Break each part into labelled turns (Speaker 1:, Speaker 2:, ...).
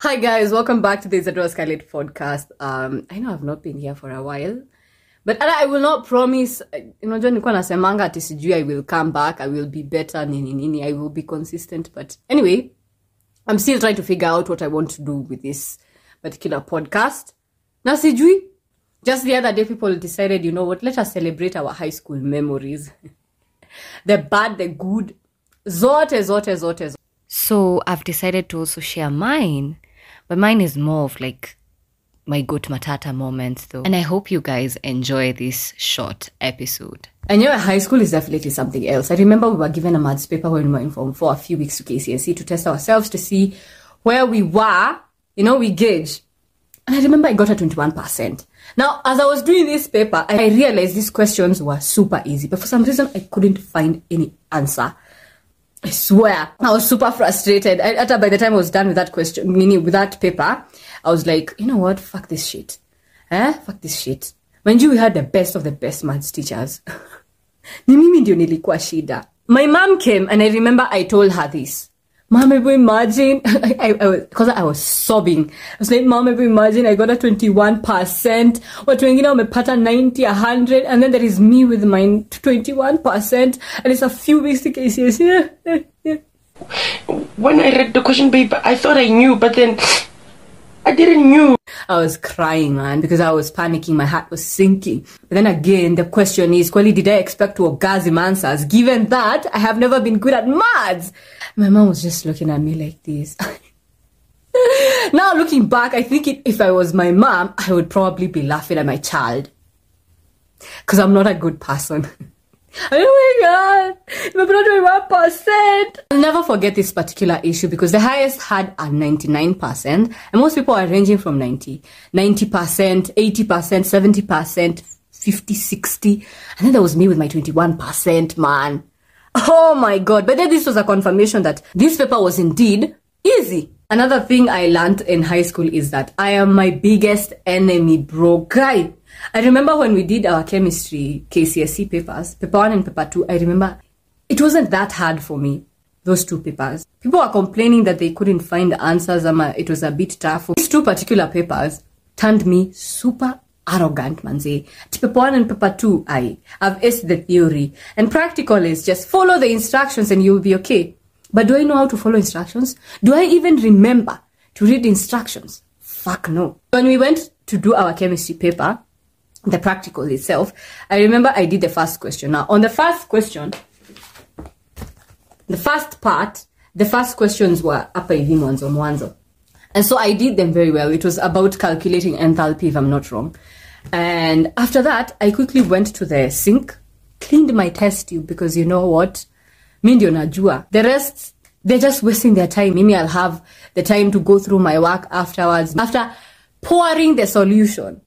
Speaker 1: Hi guys, welcome back to the Isadora Scarlett podcast. Um, I know I've not been here for a while, but I will not promise. Unajua nilikuwa nasemanga ati sijui I will come back, I will be better, nini nini, I will be consistent. But anyway, I'm still trying to figure out what I want to do with this particular podcast. Na sijui. Just the other day, people decided, you know what, let us celebrate our high school memories. the bad, the good. Zote, zote, zote, zote.
Speaker 2: So I've decided to also share mine, but mine is more of like my goat matata moments though. And I hope you guys enjoy this short episode.
Speaker 1: I know high school is definitely something else. I remember we were given a maths paper when we were in Form 4 a few weeks to KCSE to test ourselves to see where we were. You know, we gauge. And I remember I got a 21%. Now, as I was doing this paper, I realized these questions were super easy, but for some reason I couldn't find any answer. I swear, I was super frustrated. I, after by the time I was done with that question, meaning with that paper, I was like, you know what? Fuck this shit. Eh? Fuck this shit. Mind you, we had the best of the best maths teachers. Ni mimi ndio nilikuwa shida. My mom came and I remember I told her this. Mom, ever imagine? I, I, cause I was sobbing. I was like, Mom, ever imagine I got a 21%. Watu wengine wamepata 90, 100, and then there is me with my 21%, and it's a few weeks to KCSE.
Speaker 3: when I read the question paper, I thought I knew, but then I didn't knew.
Speaker 1: I was crying, man, because I was panicking. My heart was sinking. But then again, the question is, Kweli, did I expect to orgasm answers? Given that I have never been good at maths. My mom was just looking at me like this. now looking back, I think it, if I was my mom, I would probably be laughing at my child. Because I'm not a good person. Oh my god. 91%. I'll never forget this particular issue because the highest had a 99%, and most people are ranging from 90, 90%, 80%, 70%, 50, 60. And then there was me with my 21%, man. Oh my god. But then this was a confirmation that this paper was indeed easy. Another thing I learned in high school is that I am my biggest enemy, bro. Guy, I remember when we did our chemistry KCSE papers, paper one and paper two, I remember it wasn't that hard for me, those two papers. People were complaining that they couldn't find answers, and uh, it was a bit tough. These two particular papers turned me super arrogant, manze. Paper one and paper two, I have aced the theory. And practical is just follow the instructions and you'll be okay. But do I know how to follow instructions? Do I even remember to read instructions? Fuck no. When we went to do our chemistry paper, the practical itself, I remember I did the first question. Now, on the first question, the first part, the first questions were upper hivi mwanzo mwanzo. And so I did them very well. It was about calculating enthalpy, if I'm not wrong. And after that, I quickly went to the sink, cleaned my test tube because you know what? Mi ndio najua. The rest, they're just wasting their time. Maybe I'll have the time to go through my work afterwards. After pouring the solution,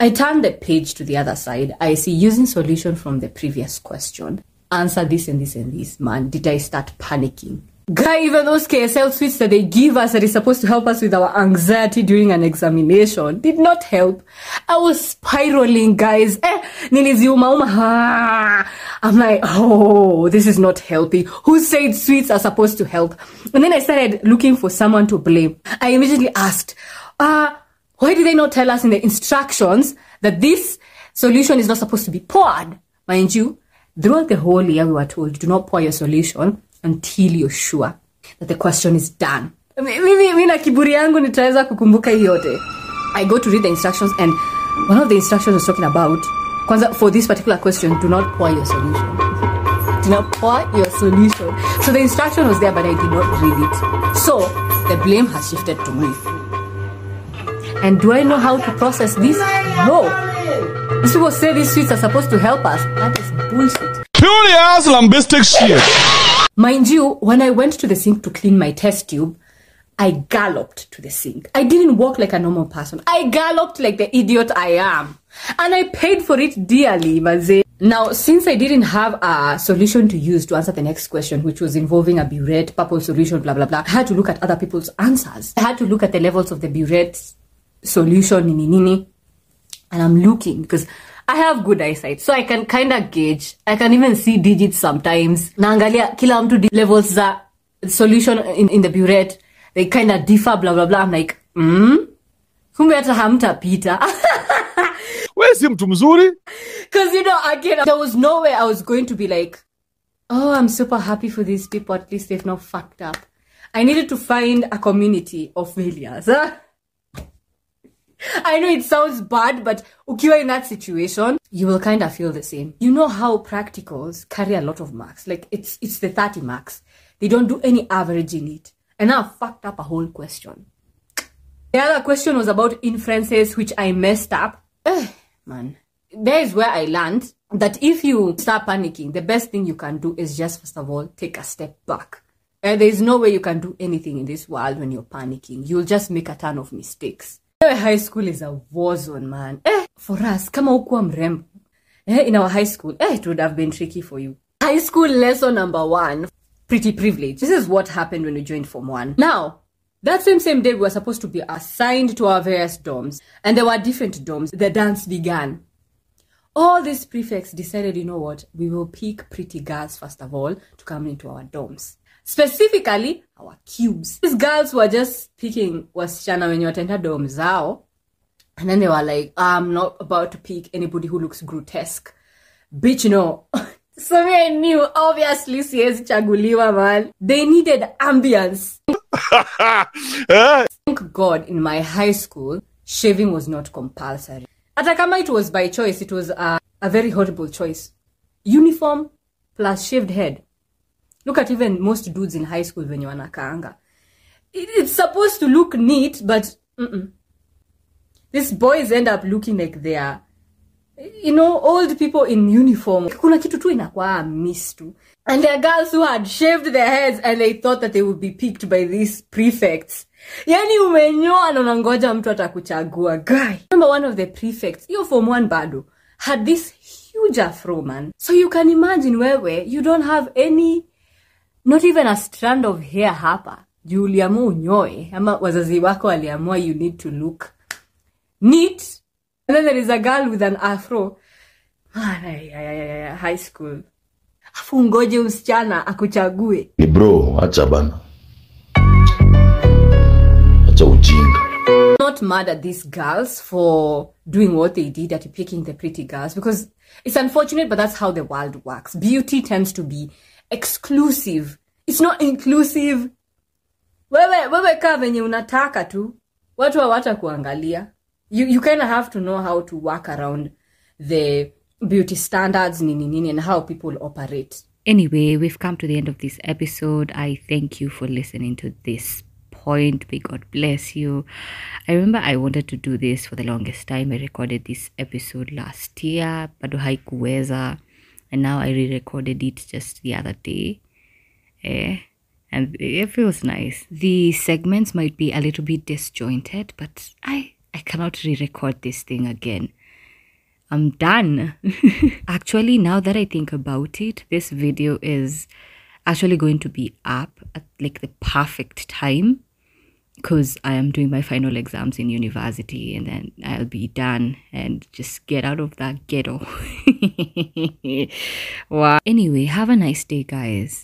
Speaker 1: I turn the page to the other side. I see using solution from the previous question. Answer this and this and this. Man, did I start panicking? Guy, even those KSL suites that they give us that is supposed to help us with our anxiety during an examination did not help. I was spiraling, guys. Eh. Ah. I'm like, oh, this is not healthy. Who said sweets are supposed to help? And then I started looking for someone to blame. I immediately asked, uh, why did they not tell us in the instructions that this solution is not supposed to be poured? Mind you, throughout the whole year we were told, do not pour your solution until you're sure that the question is done. Yote. I go to read the instructions and one of the instructions was talking about for this particular question do not pour your solution. do not pour your solution. So the instruction was there but I did not read it. So the blame has shifted to me. And do I know how to process this? No. These people say these sweets are supposed to help us. That is bullshit.
Speaker 4: Purely ass lambistic shit.
Speaker 1: Mind you, when I went to the sink to clean my test tube, I galloped to the sink. I didn't walk like a normal person. I galloped like the idiot I am. And I paid for it dearly, Maze. Now, since I didn't have a solution to use to answer the next question, which was involving a burette, purple solution, blah, blah, blah, I had to look at other people's answers. I had to look at the levels of the burette solution, nini, nini. And I'm looking because I have good eyesight, so I can kind of gauge. I can even see digits sometimes. Naangalia kila mtu levels za solution in, in the burette they kind of differ, blah, blah, blah. I'm like, mm? Kumbe hata hamtapita.
Speaker 4: we si mtu mzuri
Speaker 1: Because, you know, again, there was no way I was going to be like, oh, I'm super happy for these people. At least they've not fucked up. I needed to find a community of failures. I know it sounds bad, but ukiwa in that situation, you will kind of feel the same. You know how practicals carry a lot of marks. Like it's it's the 30 marks. They don't do any average in it. And I fucked up a whole question. The other question was about inferences, which I messed up. Eh, man. There is where I learned that if you start panicking, the best thing you can do is just, first of all, take a step back. There is no way you can do anything in this world when you're panicking. You'll just make a ton of mistakes. Eh, High school is a war zone, man. Eh, for us, kama ukuwa mrembo. Eh, in our high school, eh, it would have been tricky for you. High school lesson number one, pretty privilege. This is what happened when we joined Form 1. Now, that same same day, we were supposed to be assigned to our various dorms, and there were different dorms. The dance began. All these prefects decided, you know what, we will pick pretty girls first of all to come into our dorms. Specifically, our cubes. These girls were just picking wasichana wenye wataenda dom zao, and then they were like, I'm not about to pick anybody who looks grotesque. Bitch, no. so me, I knew, obviously, siwezi chaguliwa, man. They needed ambience.
Speaker 4: eh?
Speaker 1: Thank God in my high school, shaving was not compulsory. Hata kama it was by choice, it was a, a very horrible choice. Uniform plus shaved head. Look at even most dudes in high school venye wanakaanga. It, it's supposed to look neat, but mm-mm. these boys end up looking like they are, you know, old people in uniform. Kuna kitu tu inakwaa miss tu. And there are girls who had shaved their heads and they thought that they would be picked by these prefects. Yani umenyoa na unangoja mtu atakuchagua. Guy. Remember one of the prefects, hiyo form one bado, had this huge afro man. So you can imagine wewe, you don't have any not even a strand of hair hapa. Juu uliamua unyoe ama wazazi wako waliamua you need to look neat. And then there is a girl with an afro. High school. Afu ngoje msichana akuchague.
Speaker 5: Bro acha bana
Speaker 1: not mad at these girls for doing what they did at picking the pretty girls because it's unfortunate, but that's how the world works. Beauty tends to be exclusive. It's not inclusive. Wewe, wewe kaa venye unataka tu. Watu hawata kuangalia. You, you kind of have to know how to work around the beauty standards, nini nini, and how people operate.
Speaker 2: Anyway, we've come to the end of this episode. I thank you for listening to this point. May God bless you. I remember I wanted to do this for the longest time. I recorded this episode last year, bado haikuweza. And now I re-recorded it just the other day. Eh, and it feels nice. The segments might be a little bit disjointed, but I I cannot re-record this thing again. I'm done. actually, now that I think about it, this video is actually going to be up at like the perfect time because I am doing my final exams in university and then I'll be done and just get out of that ghetto. wow. Anyway, have a nice day, guys.